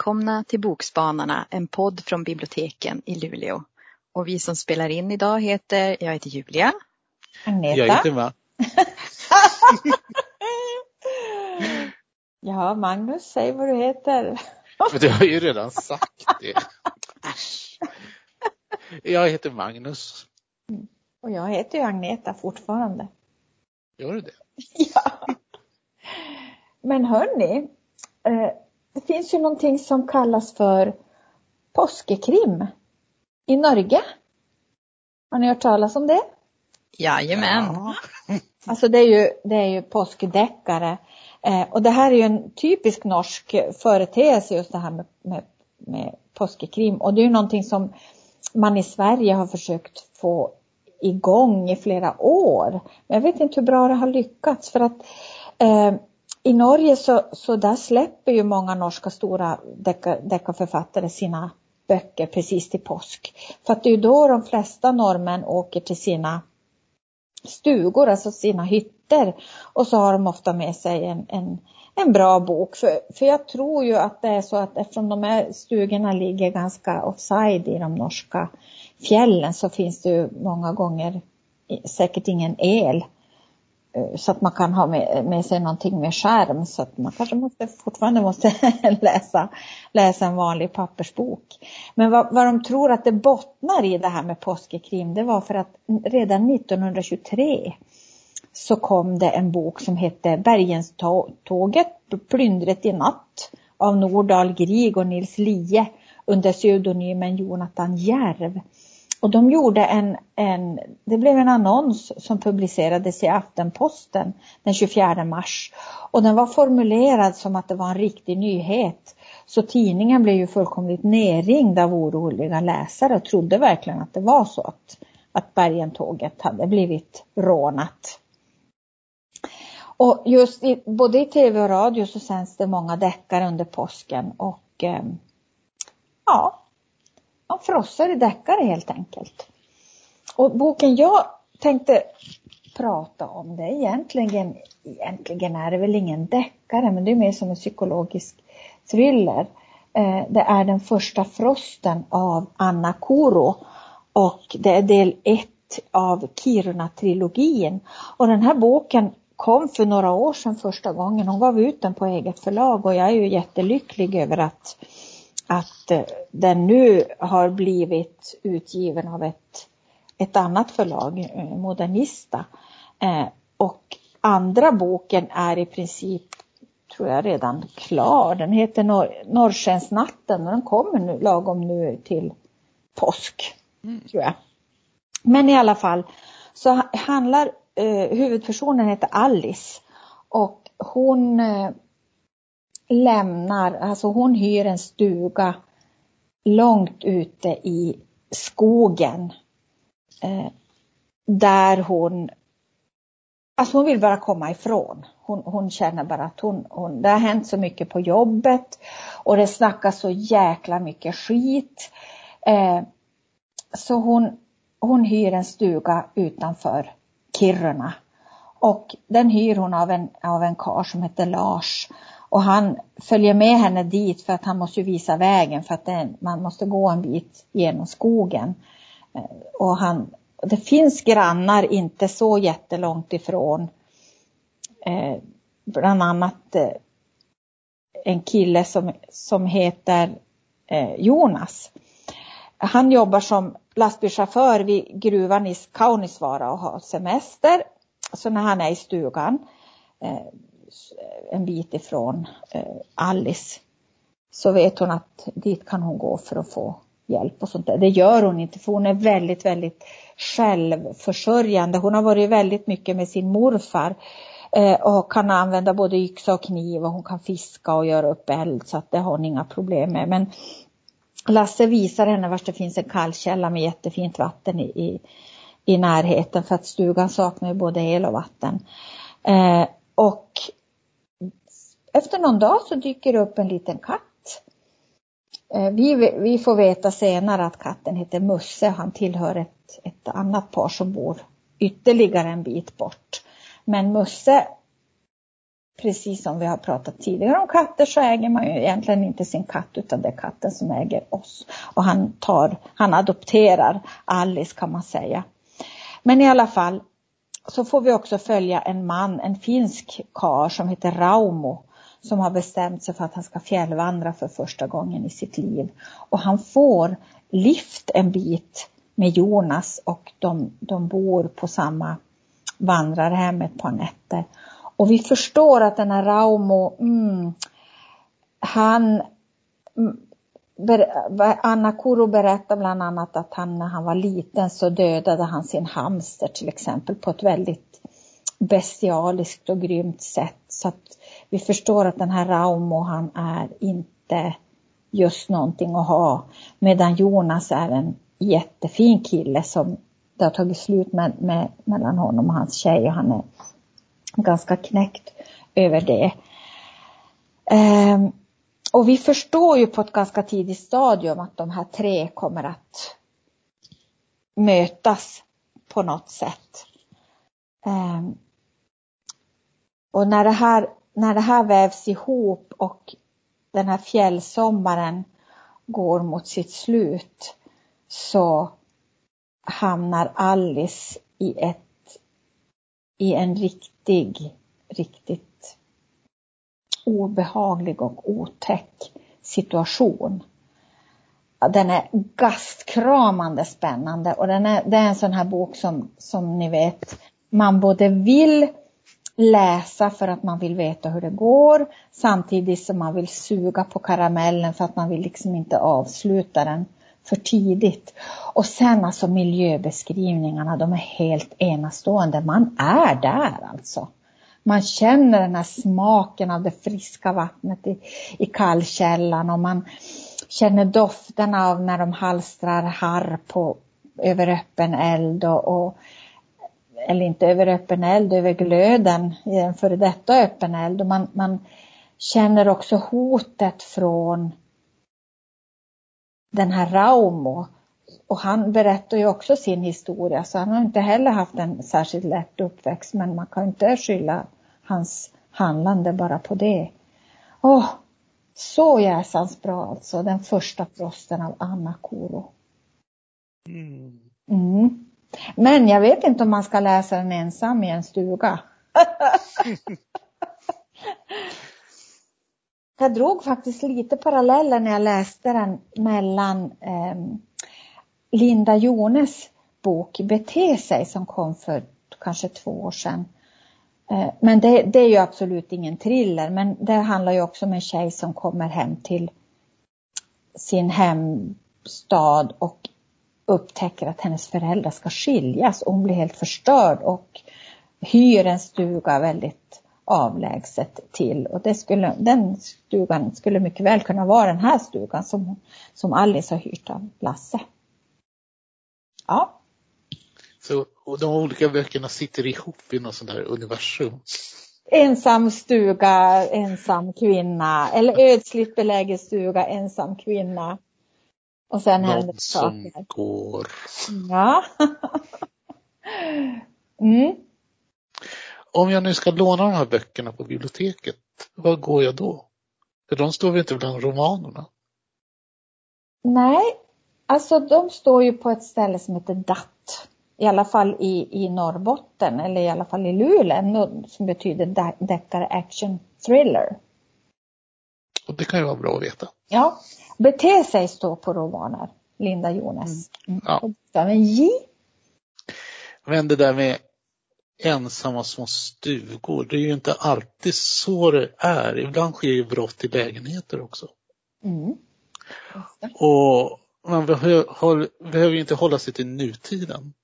Välkomna till Bokspanarna, en podd från biblioteken i Luleå. Och vi som spelar in idag heter, jag heter Julia. Agneta. Jag heter Mats. ja, Magnus, säg vad du heter. Men du har ju redan sagt det. Jag heter Magnus. Och jag heter ju Agneta fortfarande. Gör du det? Ja. Men hörni, eh, det finns ju någonting som kallas för påskekrim i Norge. Har ni hört talas om det? Jajamän. Ja. Alltså det är ju, det är ju påskdeckare. Eh, och det här är ju en typisk norsk företeelse just det här med, med, med påskekrim. Och det är ju någonting som man i Sverige har försökt få igång i flera år. Men jag vet inte hur bra det har lyckats för att eh, i Norge så, så där släpper ju många norska stora deckarförfattare sina böcker precis till påsk. För att det är ju då de flesta norrmän åker till sina stugor, alltså sina hytter. Och så har de ofta med sig en, en, en bra bok. För, för jag tror ju att det är så att eftersom de här stugorna ligger ganska offside i de norska fjällen så finns det ju många gånger säkert ingen el. Eh, så att man kan ha med, med sig någonting med skärm så att man kanske måste, fortfarande måste läsa, läsa en vanlig pappersbok. Men vad, vad de tror att det bottnar i det här med påskekrim det var för att redan 1923 så kom det en bok som hette Bergenståget, plyndret i natt av Nordahl Grieg och Nils Lie under pseudonymen Jonathan Järv. Och de gjorde en, en, det blev en annons som publicerades i Aftenposten den 24 mars. Och den var formulerad som att det var en riktig nyhet. Så tidningen blev ju fullkomligt nerringd av oroliga läsare och trodde verkligen att det var så att, att Bergentåget hade blivit rånat. Och just i, både i tv och radio så sänds det många deckare under påsken och eh, ja, man frossar i deckare helt enkelt. Och boken jag tänkte prata om det egentligen, egentligen är det väl ingen deckare men det är mer som en psykologisk thriller. Eh, det är den första frosten av Anna Koro och det är del ett av Kiruna-trilogin. Och den här boken kom för några år sedan första gången. Hon gav ut den på eget förlag och jag är ju jättelycklig över att, att eh, den nu har blivit utgiven av ett, ett annat förlag, eh, Modernista. Eh, och andra boken är i princip, tror jag, redan klar. Den heter Norr, Norrskensnatten och den kommer nu lagom nu till påsk, Mm. tror jag. Men i alla fall så ha- handlar eh, huvudpersonen heter Alice och hon lämnar, alltså hon hyr en stuga långt ute i skogen. Eh, där hon, alltså hon vill bara komma ifrån. Hon, hon känner bara att hon, hon, det har hänt så mycket på jobbet och det snackas så jäkla mycket skit. Eh, så hon, hon hyr en stuga utanför Kiruna. Och den hyr hon av en, av en karl som heter Lars. Och han följer med henne dit för att han måste visa vägen för att det, man måste gå en bit genom skogen. Eh, och han, det finns grannar inte så jättelångt ifrån. Eh, bland annat eh, en kille som, som heter eh, Jonas. Han jobbar som lastbilschaufför vid gruvan i Kaunisvaara och har semester. Så när han är i stugan eh, Eh, en bit ifrån eh, Alice så vet hon att dit kan hon gå för att få hjälp och sånt där. Det gör hon inte för hon är väldigt, väldigt självförsörjande. Hon har varit väldigt mycket med sin morfar eh, och kan använda både yxa och kniv och hon kan fiska och göra upp eld så att det har hon inga problem med. Men Lasse visar henne var det finns en kallkälla med jättefint vatten i, i, i närheten för att stugan saknar ju både el och vatten. Eh, och efter någon dag så dyker det upp en liten katt. Eh, vi, vi får veta senare att katten heter Musse. Han tillhör ett, ett annat par som bor ytterligare en bit bort. Men Musse precis som vi har pratat tidigare om katter så äger man ju egentligen inte sin katt utan det är katten som äger oss. Och han tar, han adopterar Alice kan man säga. Men i alla fall så får vi också följa en man, en finsk kar som heter Raumo som har bestämt sig för att han ska fjällvandra för första gången i sitt liv. Och han får lift en bit med Jonas och de, de bor på samma vandrarhem ett par nätter. Och vi förstår att den här Raumo, mm, han mm, Anna Kuro berättar bland annat att han när han var liten så dödade han sin hamster till exempel på ett väldigt bestialiskt och grymt sätt. Så att vi förstår att den här Raumo han är inte just någonting att ha. Medan Jonas är en jättefin kille som det har tagit slut med, med, mellan honom och hans tjej och han är ganska knäckt över det. Ehm, och vi förstår ju på ett ganska tidigt stadium att de här tre kommer att mötas på något sätt. Ehm, och när det, här, när det här vävs ihop och den här fjällsommaren går mot sitt slut så hamnar Alice i ett i en riktig, riktigt obehaglig och otäck situation. Den är gastkramande spännande och den är, det är en sån här bok som, som ni vet, man både vill läsa för att man vill veta hur det går samtidigt som man vill suga på karamellen för att man vill liksom inte avsluta den för tidigt. Och sen alltså miljöbeskrivningarna, de är helt enastående. Man är där alltså. Man känner den här smaken av det friska vattnet i, i kallkällan och man känner dofterna av när de halstrar harr på, över öppen eld och, och eller inte över öppen eld, över glöden i en före detta öppen eld. Och man, man känner också hotet från den här Raumo. Och han berättar ju också sin historia så han har inte heller haft en särskilt lätt uppväxt men man kan inte skylla hans handlande bara på det. Åh, så jäsans bra alltså, den första frosten av Anna Koro. Mm. Men jag vet inte om man ska läsa den ensam i en stuga. jag drog faktiskt lite paralleller när jag läste den mellan eh, Linda Jones bok Bete sig som kom för kanske två år sedan. Eh, men det, det, är ju absolut ingen thriller men det handlar ju också om en tjej som kommer hem till sin hemstad och upptäcker att hennes föräldrar ska skiljas och hon blir helt förstörd och hyr en stuga väldigt avlägset till och det skulle, den stugan skulle mycket väl kunna vara den här stugan som, som Alice har hyrt av Lasse. Ja. Så och de olika böckerna sitter ihop i något sånt här universum? Ensam stuga, ensam kvinna eller ödsligt belägen stuga, ensam kvinna. Och sen händer som saker. går. Ja. mm. Om jag nu ska låna de här böckerna på biblioteket, var går jag då? För de står väl inte bland romanerna? Nej, alltså de står ju på ett ställe som heter DAT. I alla fall i, i Norrbotten eller i alla fall i Luleå som betyder deckare action thriller. Det kan ju vara bra att veta. Ja, bete sig står på romaner. Linda Jones. Mm. Ja. Men J. Men det där med ensamma små stugor. Det är ju inte alltid så det är. Ibland sker ju brott i lägenheter också. Mm. Och man behöver ju inte hålla sig till nutiden.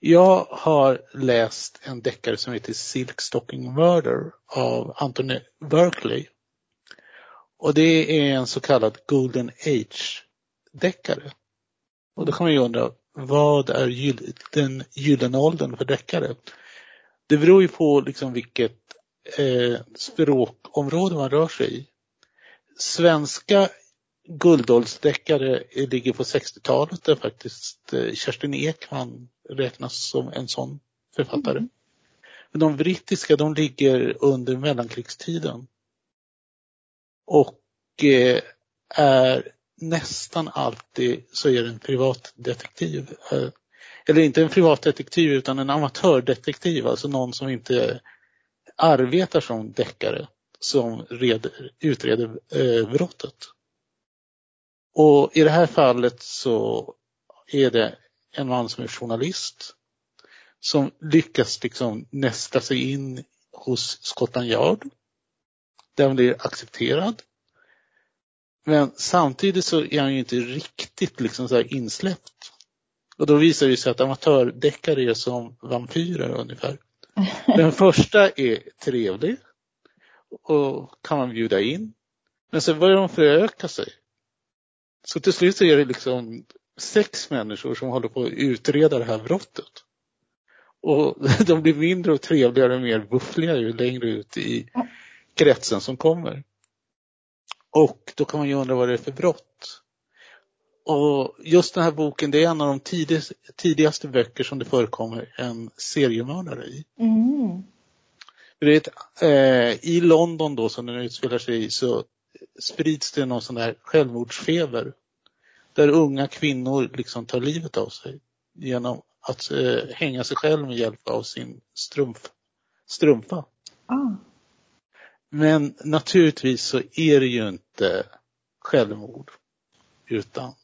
Jag har läst en deckare som heter Silk Stocking Murder av Anthony Berkeley. Och det är en så kallad Golden Age-deckare. Och då kan man ju undra, vad är den gyllene åldern för deckare? Det beror ju på liksom vilket eh, språkområde man rör sig i. Svenska guldåldersdeckare ligger på 60-talet där faktiskt eh, Kerstin Ekman räknas som en sån författare. Mm. De brittiska de ligger under mellankrigstiden. Och eh, är nästan alltid så är det en privatdetektiv. Eh, eller inte en privatdetektiv utan en amatördetektiv, alltså någon som inte arbetar som deckare som reder, utreder eh, brottet. Och i det här fallet så är det en man som är journalist som lyckas liksom nästa sig in hos Scotland Yard. Han blir accepterad. Men samtidigt så är han ju inte riktigt liksom så insläppt. Och då visar det sig att amatördeckare är som vampyrer ungefär. Den första är trevlig och kan man bjuda in. Men sen börjar de föröka sig. Så till slut så är det liksom sex människor som håller på att utreda det här brottet. Och de blir mindre och trevligare och mer buffliga ju längre ut i kretsen som kommer. Och då kan man ju undra vad det är för brott. Och just den här boken, det är en av de tidigaste, tidigaste böcker som det förekommer en seriemördare i. Mm. Vet, eh, I London då som den utspelar sig i så sprids det någon sån där självmordsfeber. Där unga kvinnor liksom tar livet av sig genom att eh, hänga sig själv med hjälp av sin strumf, strumpa. Ah. Men naturligtvis så är det ju inte självmord utan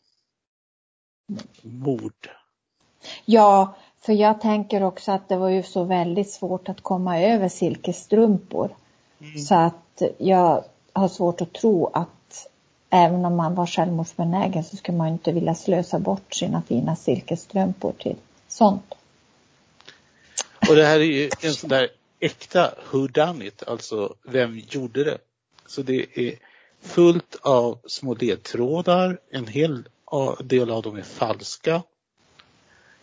mord. Ja, för jag tänker också att det var ju så väldigt svårt att komma över silkesstrumpor. Mm. Så att jag har svårt att tro att även om man var självmordsbenägen så skulle man inte vilja slösa bort sina fina silkesstrumpor till sånt. Och det här är ju en sån där äkta who done it, alltså vem gjorde det? Så det är fullt av små ledtrådar, en hel del av dem är falska.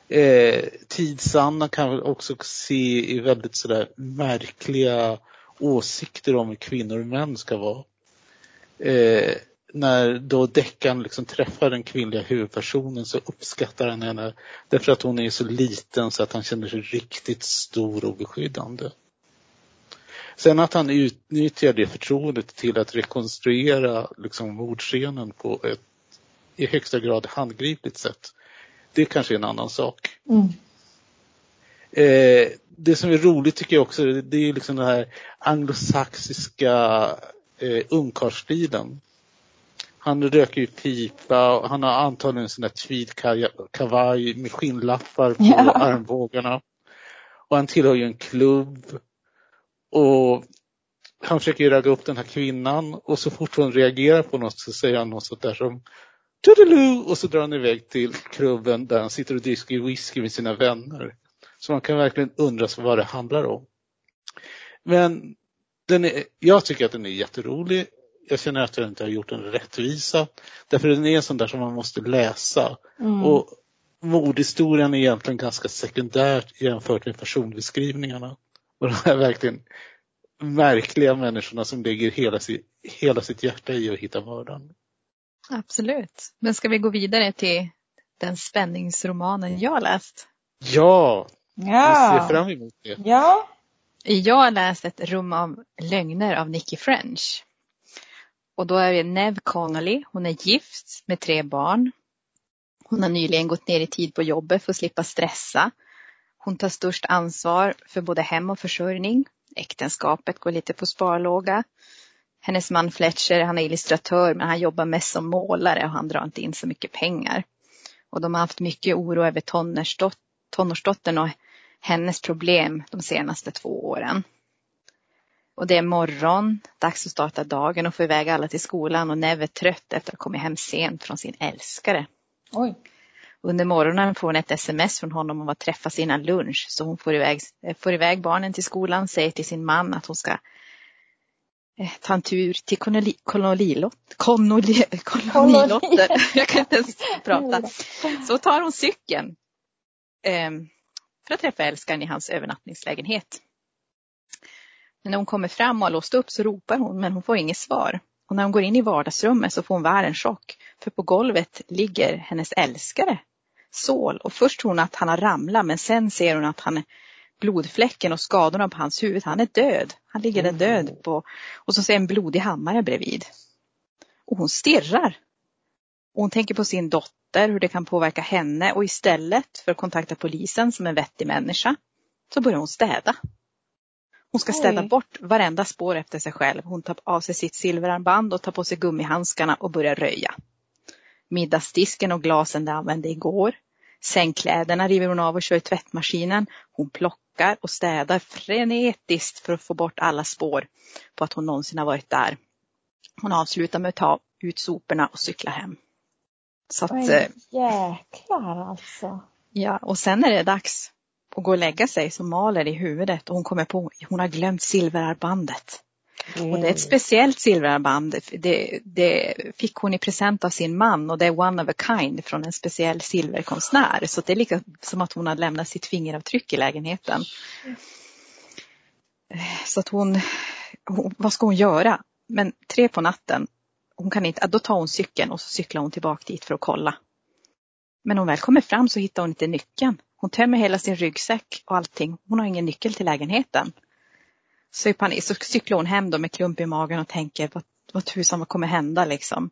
Eh, tidsanna kan vi också se i väldigt sådär märkliga åsikter om hur kvinnor och män ska vara. Eh, när då deckaren liksom träffar den kvinnliga huvudpersonen så uppskattar han henne därför att hon är så liten så att han känner sig riktigt stor och beskyddande. Sen att han utnyttjar det förtroendet till att rekonstruera liksom mordscenen på ett i högsta grad handgripligt sätt. Det kanske är en annan sak. Mm. Eh, det som är roligt tycker jag också, det är liksom den här anglosaxiska eh, ungkarlsstilen. Han röker ju pipa och han har antagligen en sån där tweedkavaj med skinnlappar på ja. armbågarna. Och han tillhör ju en klubb. Och han försöker ragga upp den här kvinnan och så fort hon reagerar på något så säger han något sånt där som Toodaloo! Och så drar han iväg till klubben där han sitter och dricker whisky med sina vänner. Så man kan verkligen undra vad det handlar om. Men den är, jag tycker att den är jätterolig. Jag känner att jag inte har gjort en rättvisa. Därför den är en sån där som man måste läsa. Mm. Och mordhistorien är egentligen ganska sekundärt jämfört med personbeskrivningarna. Och de här verkligen märkliga människorna som lägger hela, sitt, hela sitt hjärta i att hitta mördaren. Absolut. Men ska vi gå vidare till den spänningsromanen jag läst? Ja, ja. vi ser fram emot det. Ja. Jag har läst ett rum av lögner av Nicky French. Och då är det Nev Connolly. Hon är gift med tre barn. Hon har nyligen gått ner i tid på jobbet för att slippa stressa. Hon tar störst ansvar för både hem och försörjning. Äktenskapet går lite på sparlåga. Hennes man Fletcher, han är illustratör men han jobbar mest som målare och han drar inte in så mycket pengar. Och de har haft mycket oro över tonårsdottern och hennes problem de senaste två åren. Och det är morgon, dags att starta dagen och få iväg alla till skolan och Neve är trött efter att ha kommit hem sent från sin älskare. Oj. Under morgonen får hon ett sms från honom om att träffas innan lunch så hon får iväg, får iväg barnen till skolan, säger till sin man att hon ska Eh, ta en tur till kolonilott, kolonilotter. Jag kan inte ens prata. Så tar hon cykeln ehm, för att träffa älskaren i hans övernattningslägenhet. Men när hon kommer fram och har låst upp så ropar hon men hon får inget svar. Och när hon går in i vardagsrummet så får hon världens chock. För på golvet ligger hennes älskare, Saul. Och först tror hon att han har ramlat men sen ser hon att han blodfläcken och skadorna på hans huvud. Han är död. Han ligger där död på, och så ser en blodig hammare bredvid. Och hon stirrar. Och hon tänker på sin dotter, hur det kan påverka henne och istället för att kontakta polisen som en vettig människa så börjar hon städa. Hon ska städa Oj. bort varenda spår efter sig själv. Hon tar av sig sitt silverarmband och tar på sig gummihandskarna och börjar röja. Middagsdisken och glasen de använde igår. Sängkläderna river hon av och kör i tvättmaskinen. Hon plockar och städar frenetiskt för att få bort alla spår på att hon någonsin har varit där. Hon avslutar med att ta ut soporna och cykla hem. Så att, eh, jäklar alltså. Ja, och sen är det dags att gå och lägga sig så maler i huvudet och hon kommer på att hon har glömt silverarmbandet. Mm. Och det är ett speciellt silverarmband. Det, det, fick hon i present av sin man och det är one of a kind från en speciell silverkonstnär. Så det är lika som att hon har lämnat sitt fingeravtryck i lägenheten. Så att hon, hon, vad ska hon göra? Men tre på natten, hon kan inte, då tar hon cykeln och så cyklar hon tillbaka dit för att kolla. Men när hon väl kommer fram så hittar hon inte nyckeln. Hon tömmer hela sin ryggsäck och allting. Hon har ingen nyckel till lägenheten. Så i panik så cyklar hon hem då med klump i magen och tänker vad, vad tusan vad kommer hända liksom.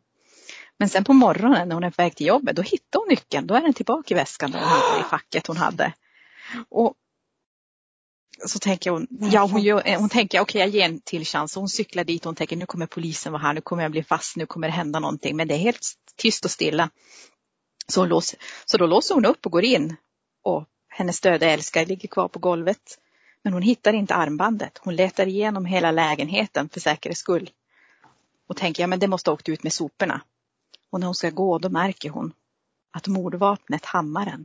Men sen på morgonen när hon är på väg till jobbet då hittar hon nyckeln. Då är den tillbaka i väskan där hon hade i facket hon hade. Och så tänker hon, ja hon, gör, hon tänker okej okay, jag ger en till chans. Hon cyklar dit och hon tänker nu kommer polisen vara här, nu kommer jag bli fast, nu kommer det hända någonting. Men det är helt tyst och stilla. Så, lås, så då låser hon upp och går in. Och hennes döda älskare ligger kvar på golvet. Men hon hittar inte armbandet. Hon letar igenom hela lägenheten för säkerhets skull. Och tänker, ja men det måste ha åkt ut med soporna. Och när hon ska gå, då märker hon att mordvapnet, hammaren,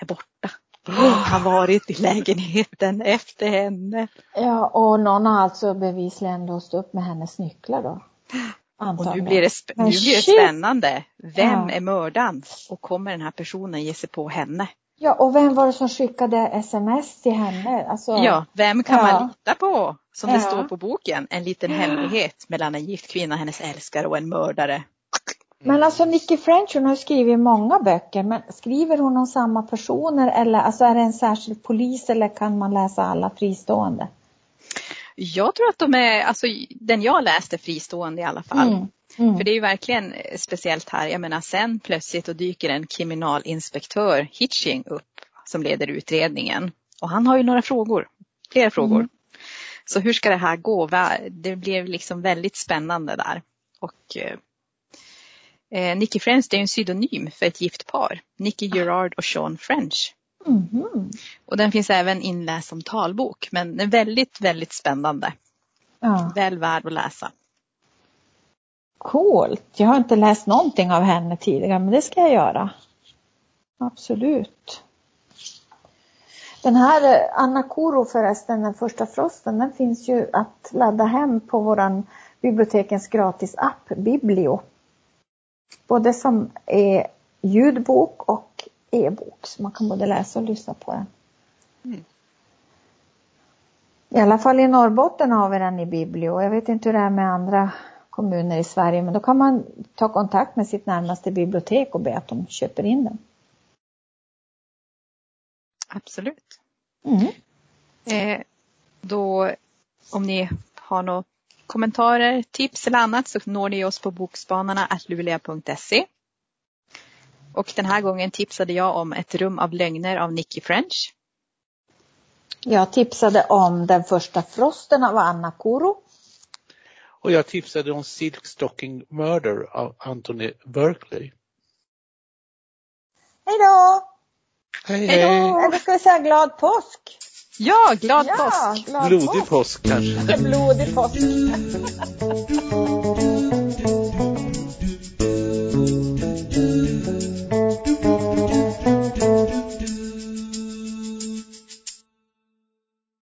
är borta. Oh. har varit i lägenheten efter henne. Ja, och någon har alltså bevisligen låst upp med hennes nycklar då. Antagligen. Och nu blir det, nu blir det spännande. Vem ja. är mördaren? Och kommer den här personen ge sig på henne? Ja, och vem var det som skickade sms till henne? Alltså, ja, vem kan ja. man lita på? Som ja. det står på boken, en liten hemlighet mellan en gift kvinna, hennes älskare och en mördare. Men alltså Nicky French hon har skrivit många böcker, men skriver hon om samma personer eller alltså är det en särskild polis eller kan man läsa alla fristående? Jag tror att de är, alltså den jag läste fristående i alla fall. Mm. Mm. För det är ju verkligen speciellt här. Jag menar sen plötsligt då dyker en kriminalinspektör Hitching upp som leder utredningen. Och han har ju några frågor, flera frågor. Mm. Så hur ska det här gå? Det blev liksom väldigt spännande där. Och eh, eh Nicky French det är en pseudonym för ett gift par. Nicky Gerard och Sean French. Mm. Och den finns även inläst som talbok men väldigt, väldigt spännande. Ja. Väl värd att läsa. Coolt. Jag har inte läst någonting av henne tidigare men det ska jag göra. Absolut. Den här eh, Anna Koro förresten, den första frosten, den finns ju att ladda hem på våran bibliotekens gratisapp Biblio. Både som är ljudbok och e-bok. Så man kan både läsa och lyssna på den. Mm. I alla fall i Norrbotten har vi den i Biblio. Jag vet inte hur det är med andra kommuner i Sverige men då kan man ta kontakt med sitt närmaste bibliotek och be att de köper in den. Absolut. Mm. Eh, då om ni har några kommentarer, tips eller annat så når ni oss på bokspanarna luleå.se. Och den här gången tipsade jag om Ett rum av lögner av Nicky French. Jag tipsade om Den första frosten av Anna Koro. Och jag tipsade om Silk Stocking Murder av Anthony Berkeley. Hej då! Hej hej! Eller ska vi säga glad påsk? Ja, glad ja, påsk! Glad Blodig påsk, påsk kanske? Blodig påsk.